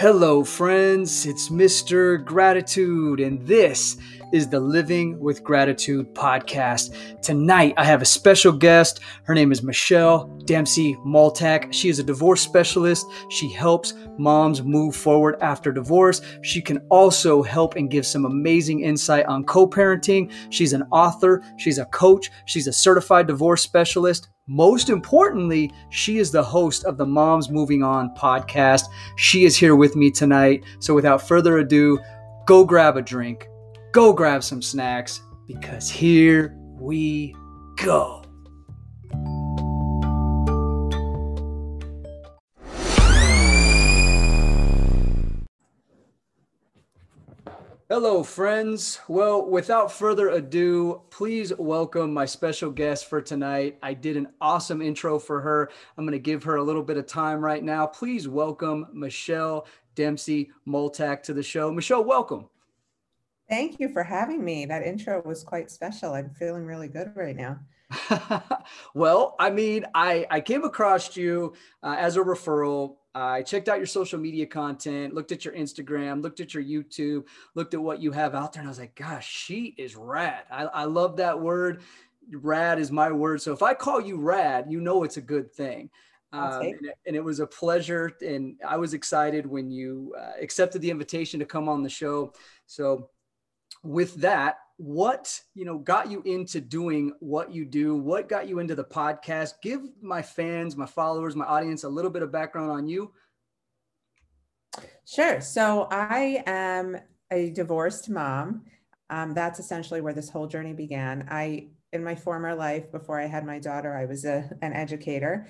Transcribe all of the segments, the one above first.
Hello, friends. It's Mr. Gratitude, and this is the Living with Gratitude podcast. Tonight, I have a special guest. Her name is Michelle Dempsey Multack. She is a divorce specialist. She helps moms move forward after divorce. She can also help and give some amazing insight on co parenting. She's an author, she's a coach, she's a certified divorce specialist. Most importantly, she is the host of the Moms Moving On podcast. She is here with me tonight. So without further ado, go grab a drink, go grab some snacks, because here we go. Hello, friends. Well, without further ado, please welcome my special guest for tonight. I did an awesome intro for her. I'm going to give her a little bit of time right now. Please welcome Michelle Dempsey Multack to the show. Michelle, welcome. Thank you for having me. That intro was quite special. I'm feeling really good right now. well, I mean, I, I came across you uh, as a referral I checked out your social media content, looked at your Instagram, looked at your YouTube, looked at what you have out there, and I was like, gosh, she is rad. I, I love that word. Rad is my word. So if I call you rad, you know it's a good thing. Um, and, it, and, it, was a pleasure. And I was excited when you uh, accepted the invitation to come on the show. So with that, what you know got you into doing what you do? What got you into the podcast? Give my fans my followers my audience a little bit of background on you. Sure. So i am a divorced mom. Um, that's essentially where this whole journey began. I in my former life before i had my daughter i was a, an educator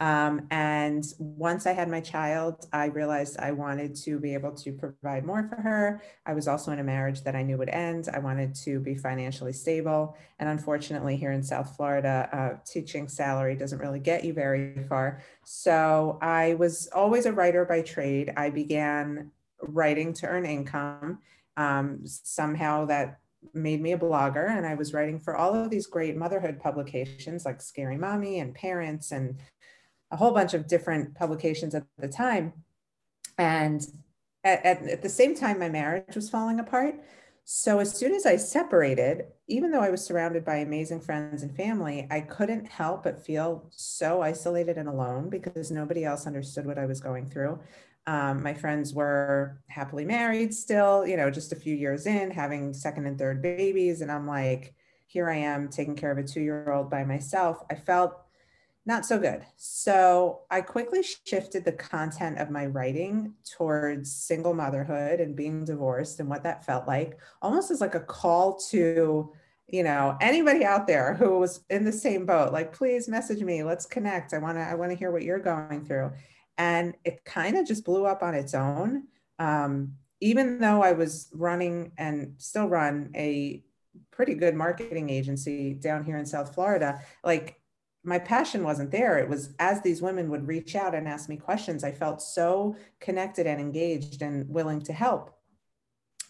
um, and once I had my child, I realized I wanted to be able to provide more for her. I was also in a marriage that I knew would end. I wanted to be financially stable. And unfortunately, here in South Florida, uh, teaching salary doesn't really get you very far. So I was always a writer by trade. I began writing to earn income. Um, somehow that made me a blogger and I was writing for all of these great motherhood publications like Scary Mommy and Parents and a whole bunch of different publications at the time. And at, at, at, the same time, my marriage was falling apart. So as soon as I separated, even though I was surrounded by amazing friends and family, I couldn't help but feel so isolated and alone because nobody else understood what I was going through. Um, my friends were happily married still, you know, just a few years in, having second and third babies. And I'm like, here I am taking care of a two year old by myself. I felt not so good. So I quickly shifted the content of my writing towards single motherhood and being divorced and what that felt like, almost as like a call to, you know, anybody out there who was in the same boat, like, please message me, let's connect. I want to, I want to hear what you're going through. And it kind of just blew up on its own. Um, even though I was running and still run a pretty good marketing agency down here in South Florida, like my passion wasn't there. It was as these women would reach out and ask me questions, I felt so connected and engaged and willing to help.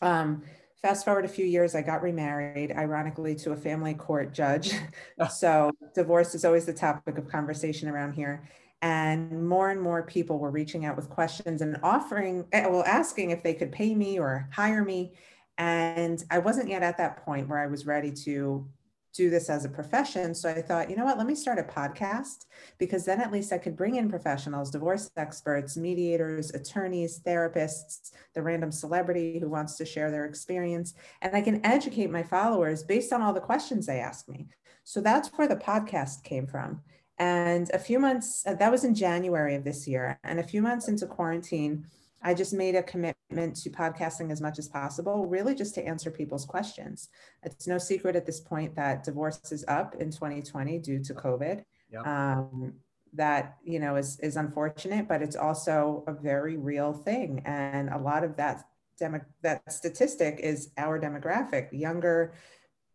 Um, fast forward a few years, I got remarried, ironically, to a family court judge. so divorce is always the topic of conversation around here. And more and more people were reaching out with questions and offering, eh, well, asking if they could pay me or hire me. And I wasn't yet at that point where I was ready to do this as a profession. So I thought, you know what, let me start a podcast because then at least I could bring in professionals, divorce experts, mediators, attorneys, therapists, the random celebrity who wants to share their experience. And I can educate my followers based on all the questions they ask me. So that's where the podcast came from. And a few months, that was in January of this year. And a few months into quarantine, I just made a commitment to podcasting as much as possible, really just to answer people's questions. It's no secret at this point that divorce is up in 2020 due to COVID. Yep. Um, that you know is is unfortunate, but it's also a very real thing, and a lot of that demo, that statistic is our demographic, younger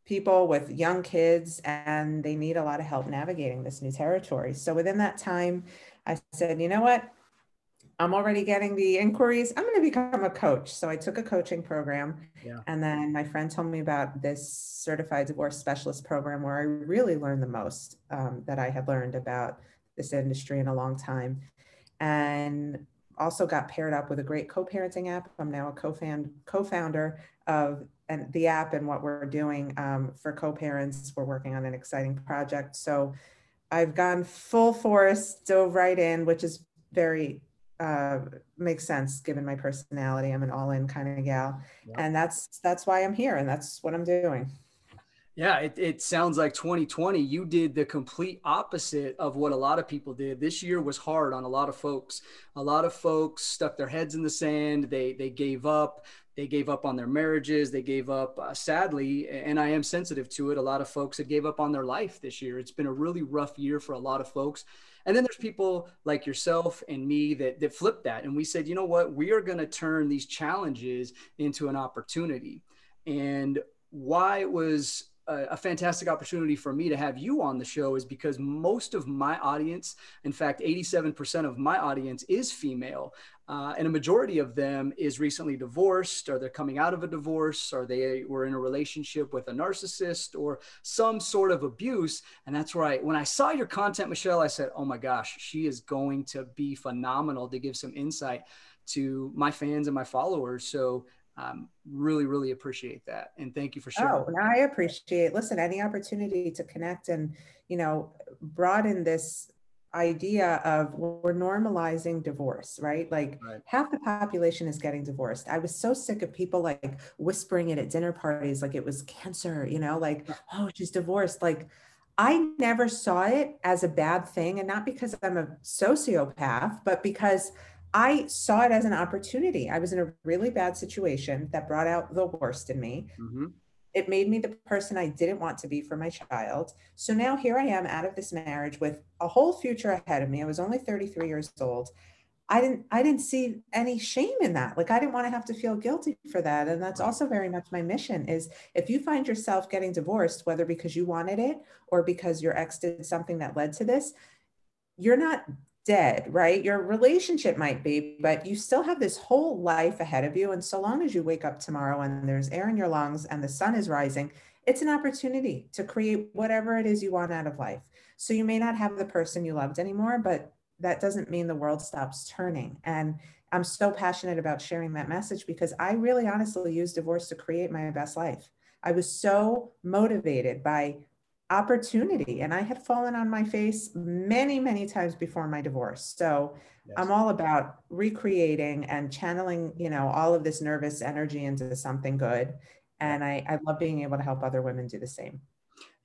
people with young kids, and they need a lot of help navigating this new territory. So within that time, I said, you know what, I'm already getting the inquiries. I'm going to become a coach. So I took a coaching program. Yeah. And then my friend told me about this certified divorce specialist program where I really learned the most um, that I had learned about this industry in a long time. And also got paired up with a great co-parenting app. I'm now a co-found, co-founder of and the app and what we're doing um, for co-parents. We're working on an exciting project. So I've gone full force, dove right in, which is very uh, makes sense given my personality. I'm an all-in kind of gal, yeah. and that's that's why I'm here, and that's what I'm doing. Yeah, it, it sounds like 2020, you did the complete opposite of what a lot of people did. This year was hard on a lot of folks. A lot of folks stuck their heads in the sand. They, they gave up. They gave up on their marriages. They gave up, uh, sadly, and I am sensitive to it. A lot of folks that gave up on their life this year. It's been a really rough year for a lot of folks. And then there's people like yourself and me that, that flipped that. And we said, you know what? We are going to turn these challenges into an opportunity. And why it was a, a, fantastic opportunity for me to have you on the show is because most of my audience, in fact, 87% of my audience is female. Uh, and a majority of them is recently divorced, or they're coming out of a divorce, or they were in a relationship with a narcissist, or some sort of abuse. And that's right. When I saw your content, Michelle, I said, "Oh my gosh, she is going to be phenomenal to give some insight to my fans and my followers." So um, really, really appreciate that. And thank you for sharing. Oh, I appreciate, listen, any opportunity to connect and, you know, broaden this idea of we're normalizing divorce, right? Like right. half the population is getting divorced. I was so sick of people like whispering it at dinner parties, like it was cancer, you know, like, oh, she's divorced. Like, I never saw it as a bad thing. And not because I'm a sociopath, but because I saw it as an opportunity. I was in a really bad situation that brought out the worst in me. Mm-hmm. It made me the person I didn't want to be for my child. So now here I am out of this marriage with a whole future ahead of me. I was only 33 years old. I didn't I didn't see any shame in that. Like I didn't want to have to feel guilty for that. And that's also very much my mission is if you find yourself getting divorced whether because you wanted it or because your ex did something that led to this, you're not dead, right? Your relationship might be, but you still have this whole life ahead of you. And so long as you wake up tomorrow and there's air in your lungs and the sun is rising, it's an opportunity to create whatever it is you want out of life. So you may not have the person you loved anymore, but that doesn't mean the world stops turning. And I'm so passionate about sharing that message because I really honestly used divorce to create my best life. I was so motivated by opportunity and i had fallen on my face many many times before my divorce. So yes. i'm all about recreating and channeling you know all of this nervous energy into something good and I, I love being able to help other women do the same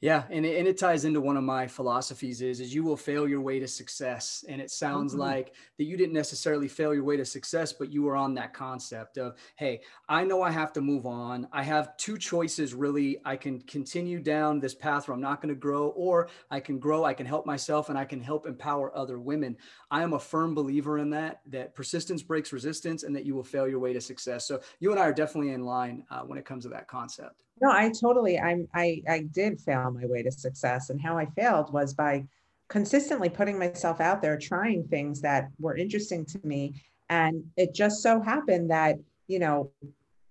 yeah, and it, and it ties into one of my philosophies is is you will fail your way to success, and it sounds mm-hmm. like that you didn't necessarily fail your way to success, but you were on that concept of, hey, I know I have to move on. I have two choices really. I can continue down this path where I'm not going to grow, or I can grow. I can help myself, and I can help empower other women. I am a firm believer in that that persistence breaks resistance, and that you will fail your way to success. So you and I are definitely in line uh, when it comes to that concept. No, I totally, I'm, I, I did fail my way to success. And how I failed was by consistently putting myself out there, trying things that were interesting to me. And it just so happened that, you know,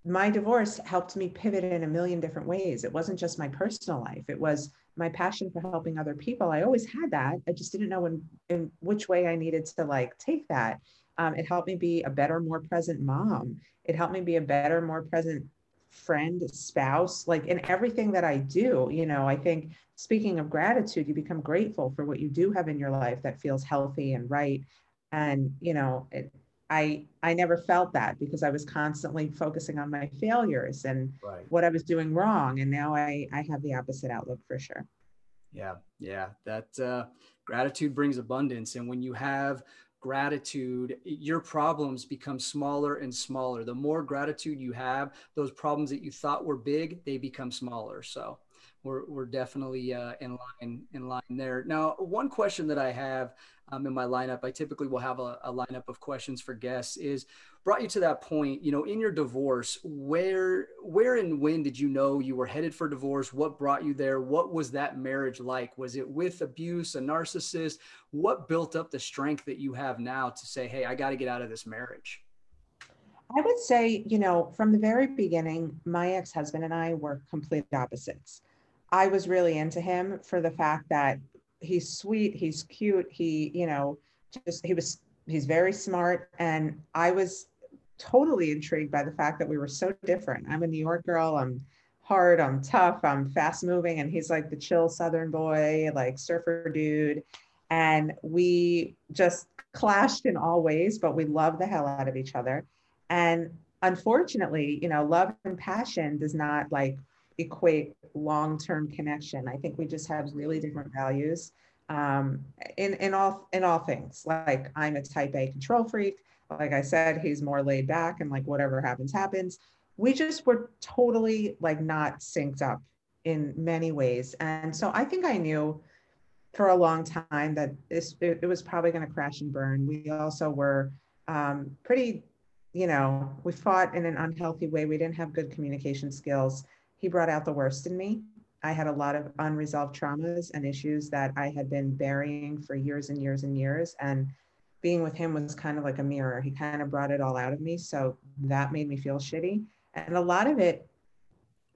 my divorce helped me pivot in a million different ways. It wasn't just my personal life, it was my passion for helping other people. I always had that. I just didn't know in, in which way I needed to like take that. Um, it helped me be a better, more present mom. It helped me be a better, more present friend, spouse, like in everything that I do, you know, I think speaking of gratitude, you become grateful for what you do have in your life that feels healthy and right. And, you know, it, I I never felt that because I was constantly focusing on my failures and right. what I was doing wrong. And now I I have the opposite outlook for sure. Yeah, yeah. That uh, gratitude brings abundance, and when you have gratitude, your problems become smaller and smaller. The more gratitude you have, those problems that you thought were big, they become smaller. So we're, we're definitely uh, in line in line there. Now, one question that I have um, in my lineup, I typically will have a, a lineup of questions for guests. Is brought you to that point? You know, in your divorce, where where and when did you know you were headed for divorce? What brought you there? What was that marriage like? Was it with abuse, a narcissist? What built up the strength that you have now to say, "Hey, I got to get out of this marriage"? I would say, you know, from the very beginning, my ex husband and I were complete opposites. I was really into him for the fact that he's sweet, he's cute, he, you know, just he was he's very smart. And I was totally intrigued by the fact that we were so different. I'm a New York girl. I'm hard. I'm tough. I'm fast moving. And he's like the chill Southern boy, like surfer dude. And we just clashed in all ways, but we love the hell out of each other. And unfortunately, you know, love and passion does not like equate long-term connection. I think we just have really different values um, in in all in all things. Like I'm a Type A control freak. Like I said, he's more laid back and like whatever happens happens. We just were totally like not synced up in many ways, and so I think I knew for a long time that this it, it was probably going to crash and burn. We also were um, pretty, you know, we fought in an unhealthy way. We didn't have good communication skills. He brought out the worst in me. I had a lot of unresolved traumas and issues that I had been burying for years and years and years. And being with him was kind of like a mirror. He kind of brought it all out of me. So that made me feel shitty. And a lot of it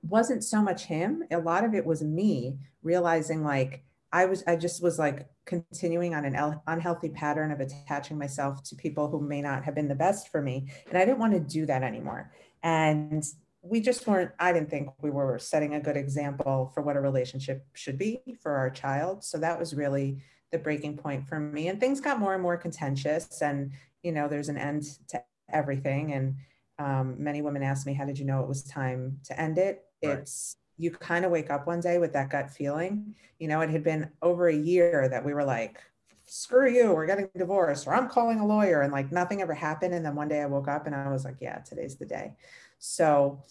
wasn't so much him, a lot of it was me realizing like, I was, I just was like continuing on an unhealthy pattern of attaching myself to people who may not have been the best for me. And I didn't want to do that anymore. And we just weren't, I didn't think we were setting a good example for what a relationship should be for our child. So that was really the breaking point for me. And things got more and more contentious. And, you know, there's an end to everything. And um, many women ask me, how did you know it was time to end it? Right. It's, you kind of wake up one day with that gut feeling. You know, it had been over a year that we were like, screw you, we're getting divorced, or I'm calling a lawyer, and like nothing ever happened. And then one day I woke up and I was like, yeah, today's the day. So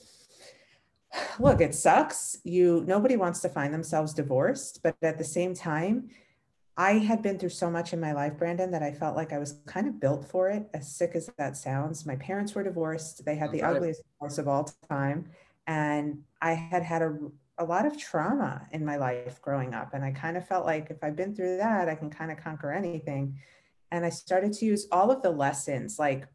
look, it sucks. You nobody wants to find themselves divorced, but at the same time, I had been through so much in my life, Brandon, that I felt like I was kind of built for it, as sick as that sounds. My parents were divorced. They had the right. ugliest divorce of all time. And I had had a, a lot of trauma in my life growing up. And I kind of felt like if I've been through that, I can kind of conquer anything. And I started to use all of the lessons, like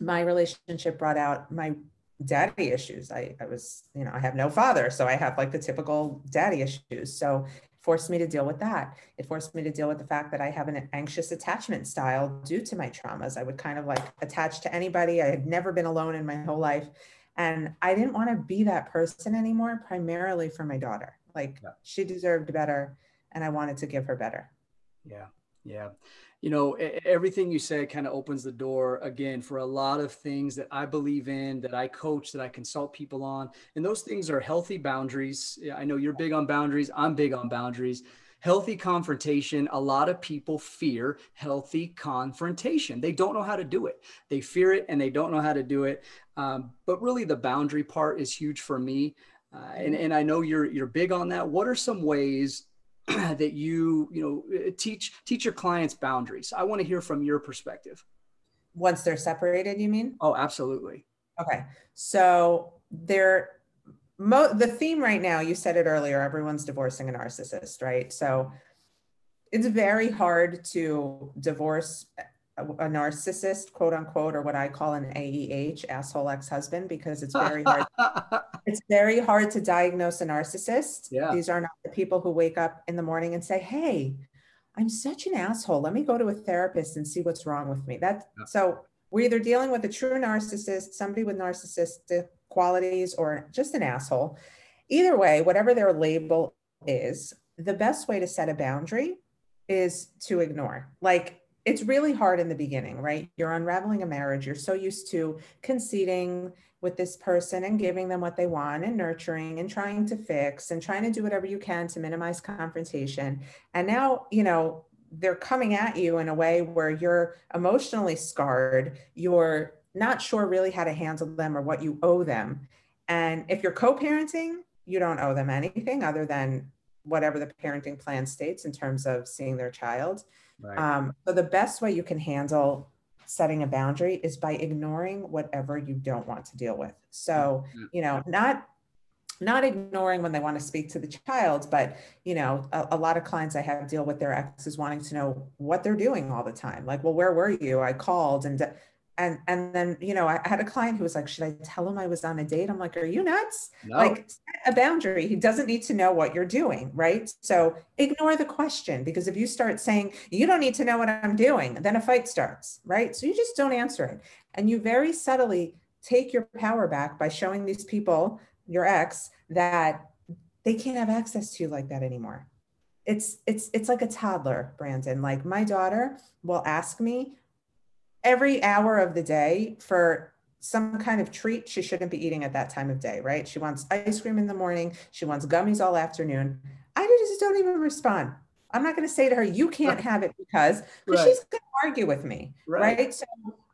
my relationship brought out my daddy issues. I, I was, you know, I have no father. So I have like the typical daddy issues. So forced me to deal with that. It forced me to deal with the fact that I have an anxious attachment style due to my traumas. I would kind of like attach to anybody. I had never been alone in my whole life. And I didn't want to be that person anymore, primarily for my daughter. Like yeah. she deserved better and I wanted to give her better. Yeah. Yeah you know, everything you said kind of opens the door again for a lot of things that I believe in, that I coach, that I consult people on. And those things are healthy boundaries. I know you're big on boundaries. I'm big on boundaries. Healthy confrontation. A lot of people fear healthy confrontation. They don't know how to do it. They fear it and they don't know how to do it. Um, but really, the boundary part is huge for me. Uh, and, and I know you're you're big on that. What are some ways that you you know uh, teach teach your clients boundaries. I want to hear from your perspective. Once they're separated you mean? Oh absolutely. Okay. So they're mo- the theme right now you said it earlier everyone's divorcing a narcissist right? So it's very hard to divorce a narcissist, quote unquote, or what I call an AEH, asshole ex-husband, because it's very hard. it's very hard to diagnose a narcissist. Yeah. These are not the people who wake up in the morning and say, "Hey, I'm such an asshole. Let me go to a therapist and see what's wrong with me." That yeah. so we're either dealing with a true narcissist, somebody with narcissistic qualities, or just an asshole. Either way, whatever their label is, the best way to set a boundary is to ignore. Like it's really hard in the beginning, right? You're unraveling a marriage. You're so used to conceding with this person and giving them what they want and nurturing and trying to fix and trying to do whatever you can to minimize confrontation. And now, you know, they're coming at you in a way where you're emotionally scarred. You're not sure really how to handle them or what you owe them. And if you're co parenting, you don't owe them anything other than whatever the parenting plan states in terms of seeing their child. Right. Um, so the best way you can handle setting a boundary is by ignoring whatever you don't want to deal with. So, mm-hmm. you know, not not ignoring when they want to speak to the child, but you know, a, a, lot of clients I have deal with their exes wanting to know what they're doing all the time. Like, well, where were you? I called and and and then you know I, had a client who was like should i tell him i was on a date? I'm like are you nuts? No. like set a boundary. He doesn't need to know what you're doing right? So ignore the question because if you start saying you don't need to know what i'm doing then a fight starts right? So you just don't answer it. And you very subtly take your power back by showing these people your ex that they can't have access to you like that anymore. It's it's it's like a toddler brandon. Like my daughter will ask me every hour of the day for some kind of treat she shouldn't be eating at that time of day, right? She wants ice cream in the morning. She wants gummies all afternoon. I just don't even respond. I'm not going to say to her, you can't Right. have it because, Right. she's going to argue with me. Right. Right. So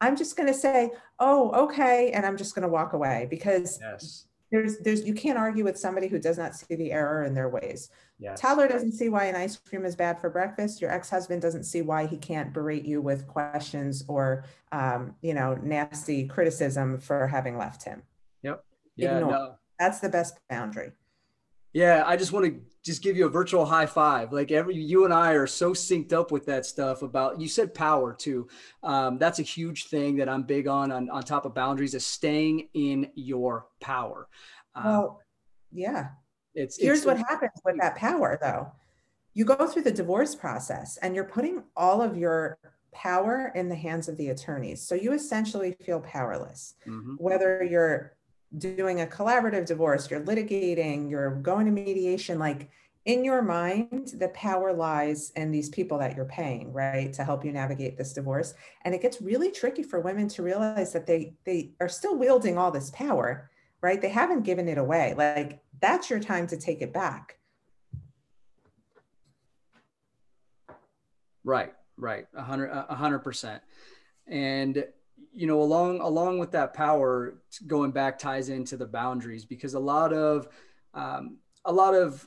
I'm just going to say, oh, okay. And I'm just going to walk away because Yes. there's, there's, you can't argue with somebody who does not see the error in their ways. Yes. Toddler doesn't see why an ice cream is bad for breakfast. Your ex-husband doesn't see why he can't berate you with questions or, um, you know, nasty criticism for having left him. Yep. Yeah. Ignore. No. That's the best boundary. Yeah, I just want to just give you a virtual high five. Like every you and I are so synced up with that stuff about you said power too. Um, that's a huge thing that I'm big on, on on top of boundaries is staying in your power. Um, Well, yeah. It's Here's it's, what happens with that power, though. You go through the divorce process and you're putting all of your power in the hands of the attorneys. So you essentially feel powerless. Mhm. whether you're doing a collaborative divorce, you're litigating, you're going to mediation, like in your mind, the power lies in these people that you're paying, right, to help you navigate this divorce. And it gets really tricky for women to realize that they they are still wielding all this power, right? They haven't given it away. Like that's your time to take it back. Right, right, a hundred, a hundred percent. And you know, along along with that power, going back ties into the boundaries because a lot of um, a lot of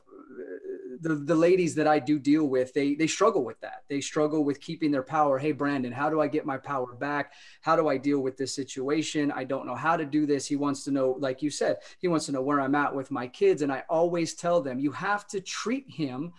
the the ladies that I do deal with, they they struggle with that. They struggle with keeping their power. Hey, Brandon, how do I get my power back? How do I deal with this situation? I don't know how to do this. He wants to know, like you said, he wants to know where I'm at with my kids, and I always tell them, you have to treat him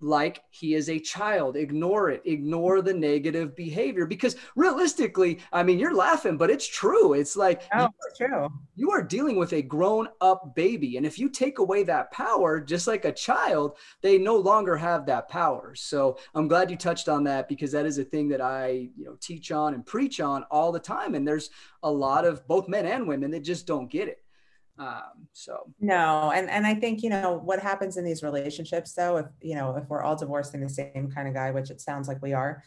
like he is a child. Ignore it. Ignore the negative behavior because realistically, I mean, you're laughing, but it's true. It's like Oh, you, true. you are dealing with a grown up baby. And if you take away that power, just like a child, they no longer have that power. So I'm glad you touched on that because that is a thing that I, you know, teach on and preach on all the time. And there's a lot of both men and women that just don't get it. Um, so. No, and and I think you know what happens in these relationships though, if you know if we're all divorcing the same kind of guy, which it sounds like we are,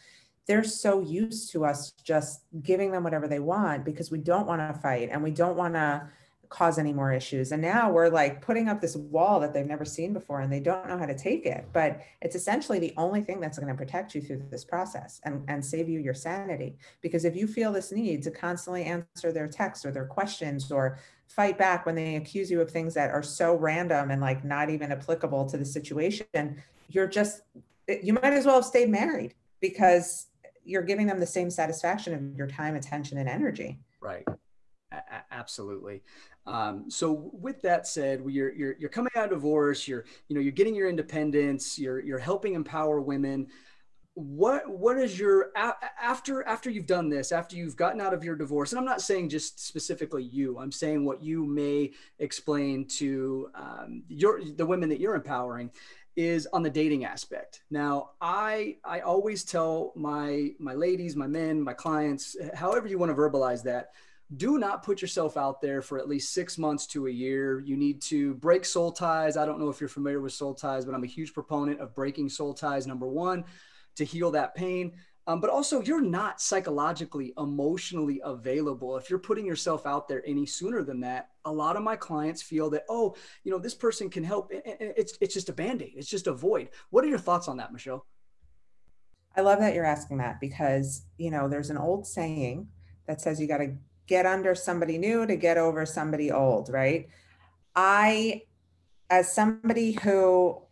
they're so used to us just giving them whatever they want because we don't want to fight and we don't want to cause any more issues. And now we're like putting up this wall that they've never seen before and they don't know how to take it. But it's essentially the only thing that's going to protect you through this process and, and save you your sanity. Because if you feel this need to constantly answer their texts or their questions or fight back when they accuse you of things that are so random and like not even applicable to the situation, you're just, eh, you might as well have stayed married because you're giving them the same satisfaction of your time, attention, and energy. Right. Absolutely. Um, so with that said, you're, you're, you're coming out of divorce, you're, you know, you're getting your independence, you're, you're helping empower women. What, what is your, after, after you've done this, after you've gotten out of your divorce, and I'm not saying just specifically you, I'm saying what you may explain to um, your, the women that you're empowering is on the dating aspect. Now, I I always tell my my ladies, my men, my clients, however you want to verbalize that, do not put yourself out there for at least six months to a year. You need to break soul ties. I don't know if you're familiar with soul ties, but I'm a huge proponent of breaking soul ties. Number one, to heal that pain. Um, but also, you're not psychologically, emotionally available. If you're putting yourself out there any sooner than that, a lot of my clients feel that, oh, you know, this person can help. It's, it's just a band aid, it's just a void. What are your thoughts on that, Michelle? I love that you're asking that because, you know, there's an old saying that says you got to get under somebody new to get over somebody old, right? I, as somebody who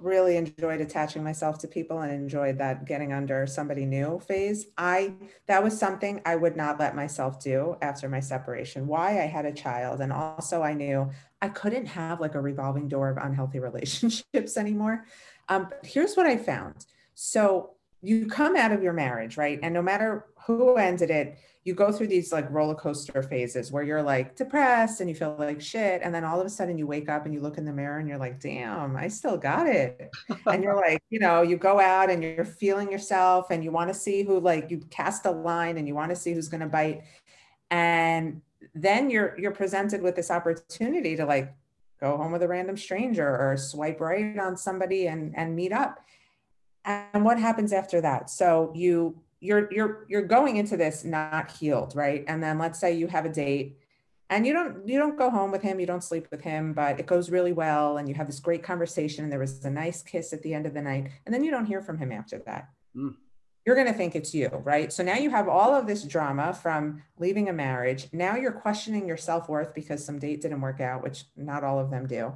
really enjoyed attaching myself to people and enjoyed that getting under somebody new phase. I that was something I would not let myself do after my separation. Why I had a child and also I knew I couldn't have like a revolving door of unhealthy relationships anymore. Um, but here's what I found. So you come out of your marriage, right? And no matter who ended it, you go through these like roller coaster phases where you're like depressed and you feel like shit. And then all of a sudden you wake up and you look in the mirror and you're like, damn, I still got it. and you're like, you know, you go out and you're feeling yourself and you want to see who, like, you cast a line and you want to see who's going to bite. And then you're you're presented with this opportunity to like go home with a random stranger or swipe right on somebody and and meet up and what happens after that? So you you're you're you're going into this not healed right? And then let's say you have a date and you don't you don't go home with him you don't sleep with him but it goes really well and you have this great conversation and there was a nice kiss at the end of the night and then you don't hear from him after that. Mm. you're going to think it's you right? So now you have all of this drama from leaving a marriage. Now you're questioning your self-worth because some date didn't work out which not all of them do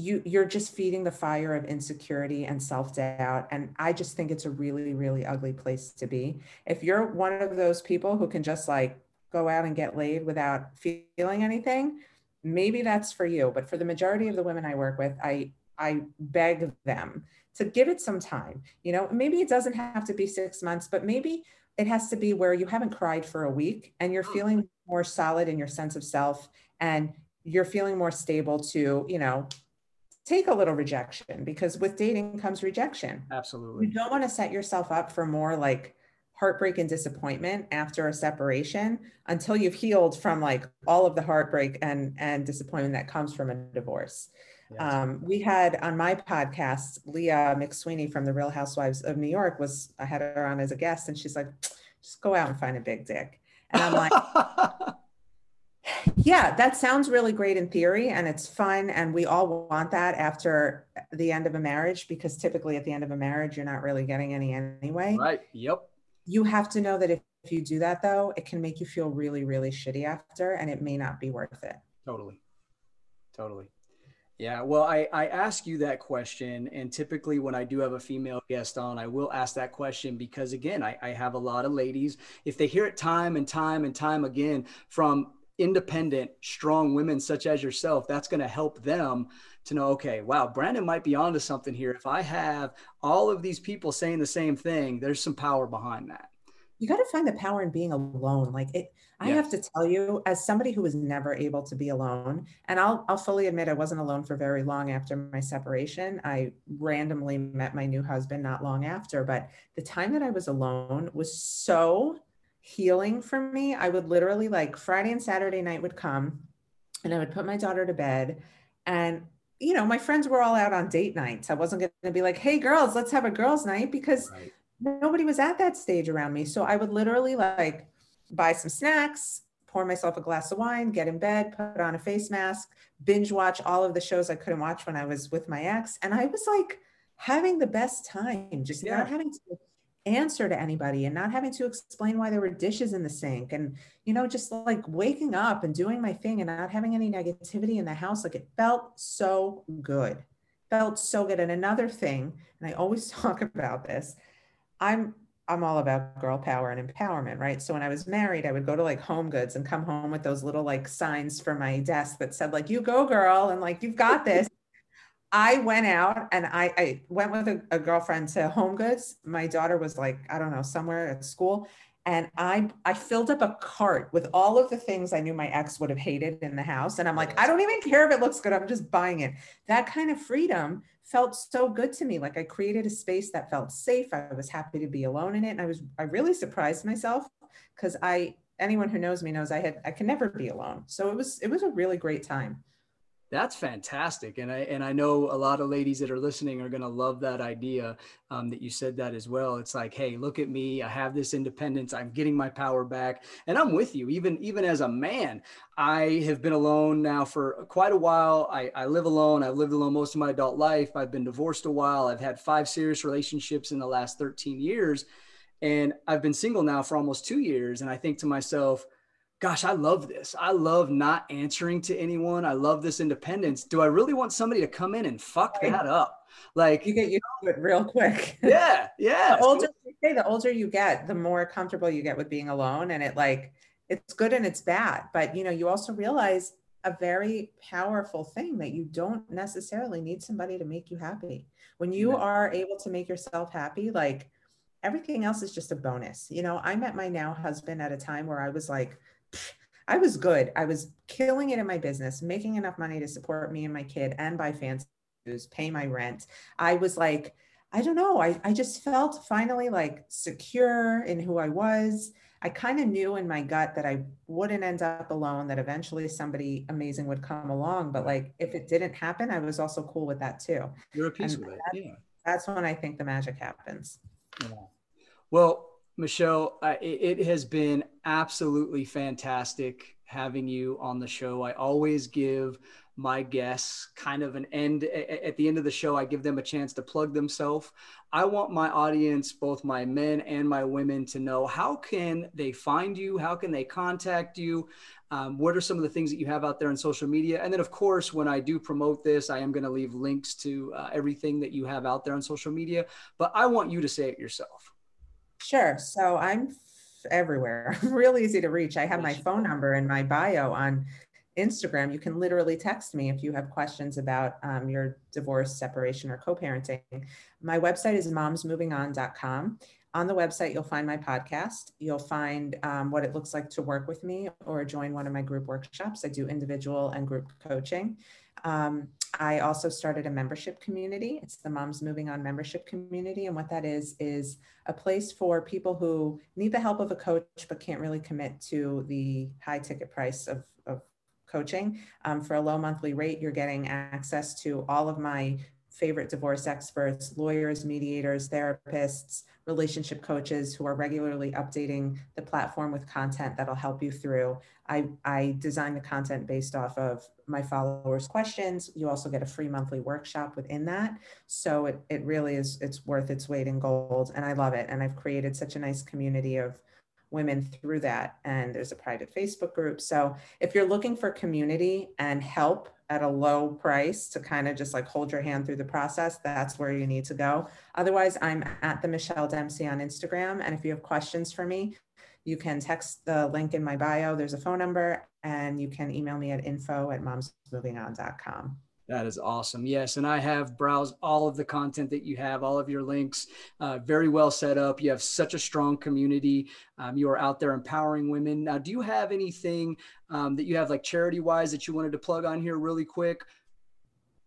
you you're just feeding the fire of insecurity and self-doubt and i just think it's a really really ugly place to be. If you're one of those people who can just like go out and get laid without feeling anything maybe that's for you. But for the majority of the women i work with i i beg them to give it some time. You know maybe it doesn't have to be 6 months but maybe it has to be where you haven't cried for a week and you're mm. feeling more solid in your sense of self and you're feeling more stable to you know take a little rejection because with dating comes rejection. Absolutely. You don't want to set yourself up for more like heartbreak and disappointment after a separation until you've healed from like all of the heartbreak and and disappointment that comes from a divorce. Yes. Um, we had on my podcast Leah McSweeney from the Real Housewives of New York was I had her on as a guest and she's like, just go out and find a big dick. And I'm like, yeah, that sounds really great in theory and it's fun. And we all want that after the end of a marriage because typically at the end of a marriage, you're not really getting any anyway. Right. Yep. You have to know that if, if you do that, though, it can make you feel really, really shitty after and it may not be worth it. Totally. Totally. Yeah, well, I, I ask you that question, and typically when I do have a female guest on, I will ask that question because, again, I, I have a lot of ladies. If they hear it time and time and time again from independent, strong women such as yourself, that's going to help them to know, okay, wow, Brandon might be onto something here. If I have all of these people saying the same thing, there's some power behind that. You got to find the power in being alone. Like it, I yes. have to tell you, as somebody who was never able to be alone, and I'll I'll fully admit I wasn't alone for very long after my separation. I randomly met my new husband not long after, but the time that I was alone was so healing for me. I would literally like Friday and Saturday night would come and I would put my daughter to bed and you know, my friends were all out on date nights. I wasn't going to be like, "Hey girls, let's have a girls night" because right. nobody was at that stage around me. So I would literally like buy some snacks, pour myself a glass of wine, get in bed, put on a face mask, binge watch all of the shows I couldn't watch when I was with my ex, and I was like having the best time, just yeah. not having to answer to anybody and not having to explain why there were dishes in the sink and you know just like waking up and doing my thing and not having any negativity in the house like it felt so good felt so good. And another thing and i always talk about this i'm i'm all about girl power and empowerment right? So when i was married i would go to like home goods and come home with those little like signs for my desk that said like you go girl and like you've got this I went out and I, I went with a, a, girlfriend to Home Goods. My daughter was like, I don't know, somewhere at school. And I I filled up a cart with all of the things I knew my ex would have hated in the house. And I'm like, I don't even care if it looks good. I'm just buying it. That kind of freedom felt so good to me. Like I created a space that felt safe. I was happy to be alone in it. And I was I really surprised myself because I anyone who knows me knows I had I can never be alone. So it was it was a really great time. That's fantastic, and I and I know a lot of ladies that are listening are going to love that idea um, that you said that as well. It's like, hey, look at me, I have this independence, I'm getting my power back, and I'm with you. Even even as a man, I have been alone now for quite a while. I, I live alone. I've lived alone most of my adult life. I've been divorced a while. I've had five serious relationships in the last 13 years, and I've been single now for almost two years. And I think to myself gosh, I love this. I love not answering to anyone. I love this independence. Do I really want somebody to come in and fuck that up? Like you get used to it real quick. Yeah, yeah. the older you say, the older you get, the more comfortable you get with being alone, and it like it's good and it's bad. But you know, you also realize a very powerful thing that you don't necessarily need somebody to make you happy. When you are able to make yourself happy, like everything else is just a bonus. You know, I met my now husband at a time where I was like, I was good. I was killing it in my business, making enough money to support me and my kid and buy fancy shoes, pay my rent. I was like, I don't know. I, I just felt finally like secure in who I was. I kind of knew in my gut that I wouldn't end up alone, that eventually somebody amazing would come along. But like if it didn't happen, I was also cool with that too. You're a piece and with it. Yeah. That's when I think the magic happens. Yeah. Well, Michelle, uh, it, it has been absolutely fantastic having you on the show. I always give my guests kind of an end at the end of the show i give them a chance to plug themselves. I want my audience both my men and my women to know how can they find you? How can they contact you? Um, what are some of the things that you have out there on social media? And then of course when i do promote this i am going to leave links to uh, everything that you have out there on social media. But i want you to say it yourself sure so i'm everywhere I'm real easy to reach i have my phone number in my bio on Instagram, you can literally text me if you have questions about um, your divorce, separation, or co parenting. My website is momsmovingon.com. On the website, you'll find my podcast. You'll find um, what it looks like to work with me or join one of my group workshops. I do individual and group coaching. Um, I also started a membership community. It's the Moms Moving On membership community. And what that is, is a place for people who need the help of a coach but can't really commit to the high ticket price of, of coaching. Um, for a low monthly rate, you're getting access to all of my favorite divorce experts, lawyers, mediators, therapists, relationship coaches who are regularly updating the platform with content that'll help you through. I, I design the content based off of my followers' questions. You also get a free monthly workshop within that. So it, it really is, it's worth its weight in gold. And I love it. And I've created such a nice community of women through that. And there's a private Facebook group. So if you're looking for community and help at a low price to kind of just like hold your hand through the process, that's where you need to go. Otherwise, I'm at the Michelle Dempsey on Instagram. And if you have questions for me, you can text the link in my bio. There's a phone number, and you can email me at info at momsmovingon.com. That is awesome. Yes. And I have browsed all of the content that you have, all of your links, uh, very well set up. You have such a strong community. Um, you are out there empowering women. Now, do you have anything um, that you have like charity wise that you wanted to plug on here really quick?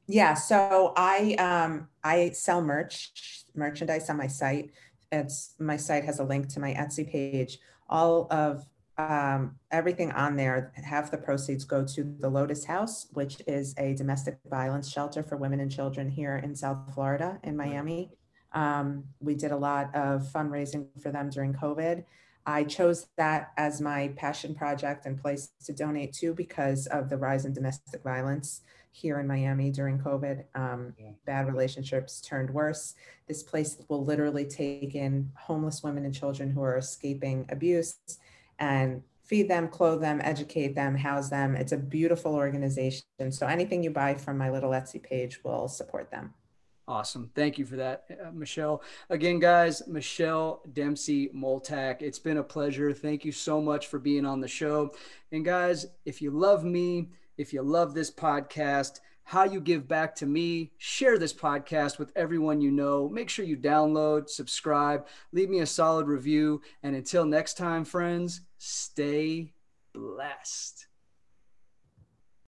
Yeah. So I, um, I sell merch, merchandise on my site. It's my site has a link to my Etsy page. All of um, everything on there, half the proceeds go to the Lotus House, which is a domestic violence shelter for women and children here in South Florida, in Miami. Um, we did a lot of fundraising for them during COVID. I chose that as my passion project and place to donate to because of the rise in domestic violence here in Miami during COVID. Um, yeah. Bad relationships turned worse. This place will literally take in homeless women and children who are escaping abuse and feed them, clothe them, educate them, house them. It's a beautiful organization. So anything you buy from my little Etsy page will support them. Awesome. Thank you for that, uh, Michelle. Again, guys, Michelle Dempsey Multack. It's been a pleasure. Thank you so much for being on the show. And guys, if you love me, if you love this podcast, how you give back to me. Share this podcast with everyone you know. Make sure you download, subscribe, leave me a solid review. And until next time, friends, stay blessed.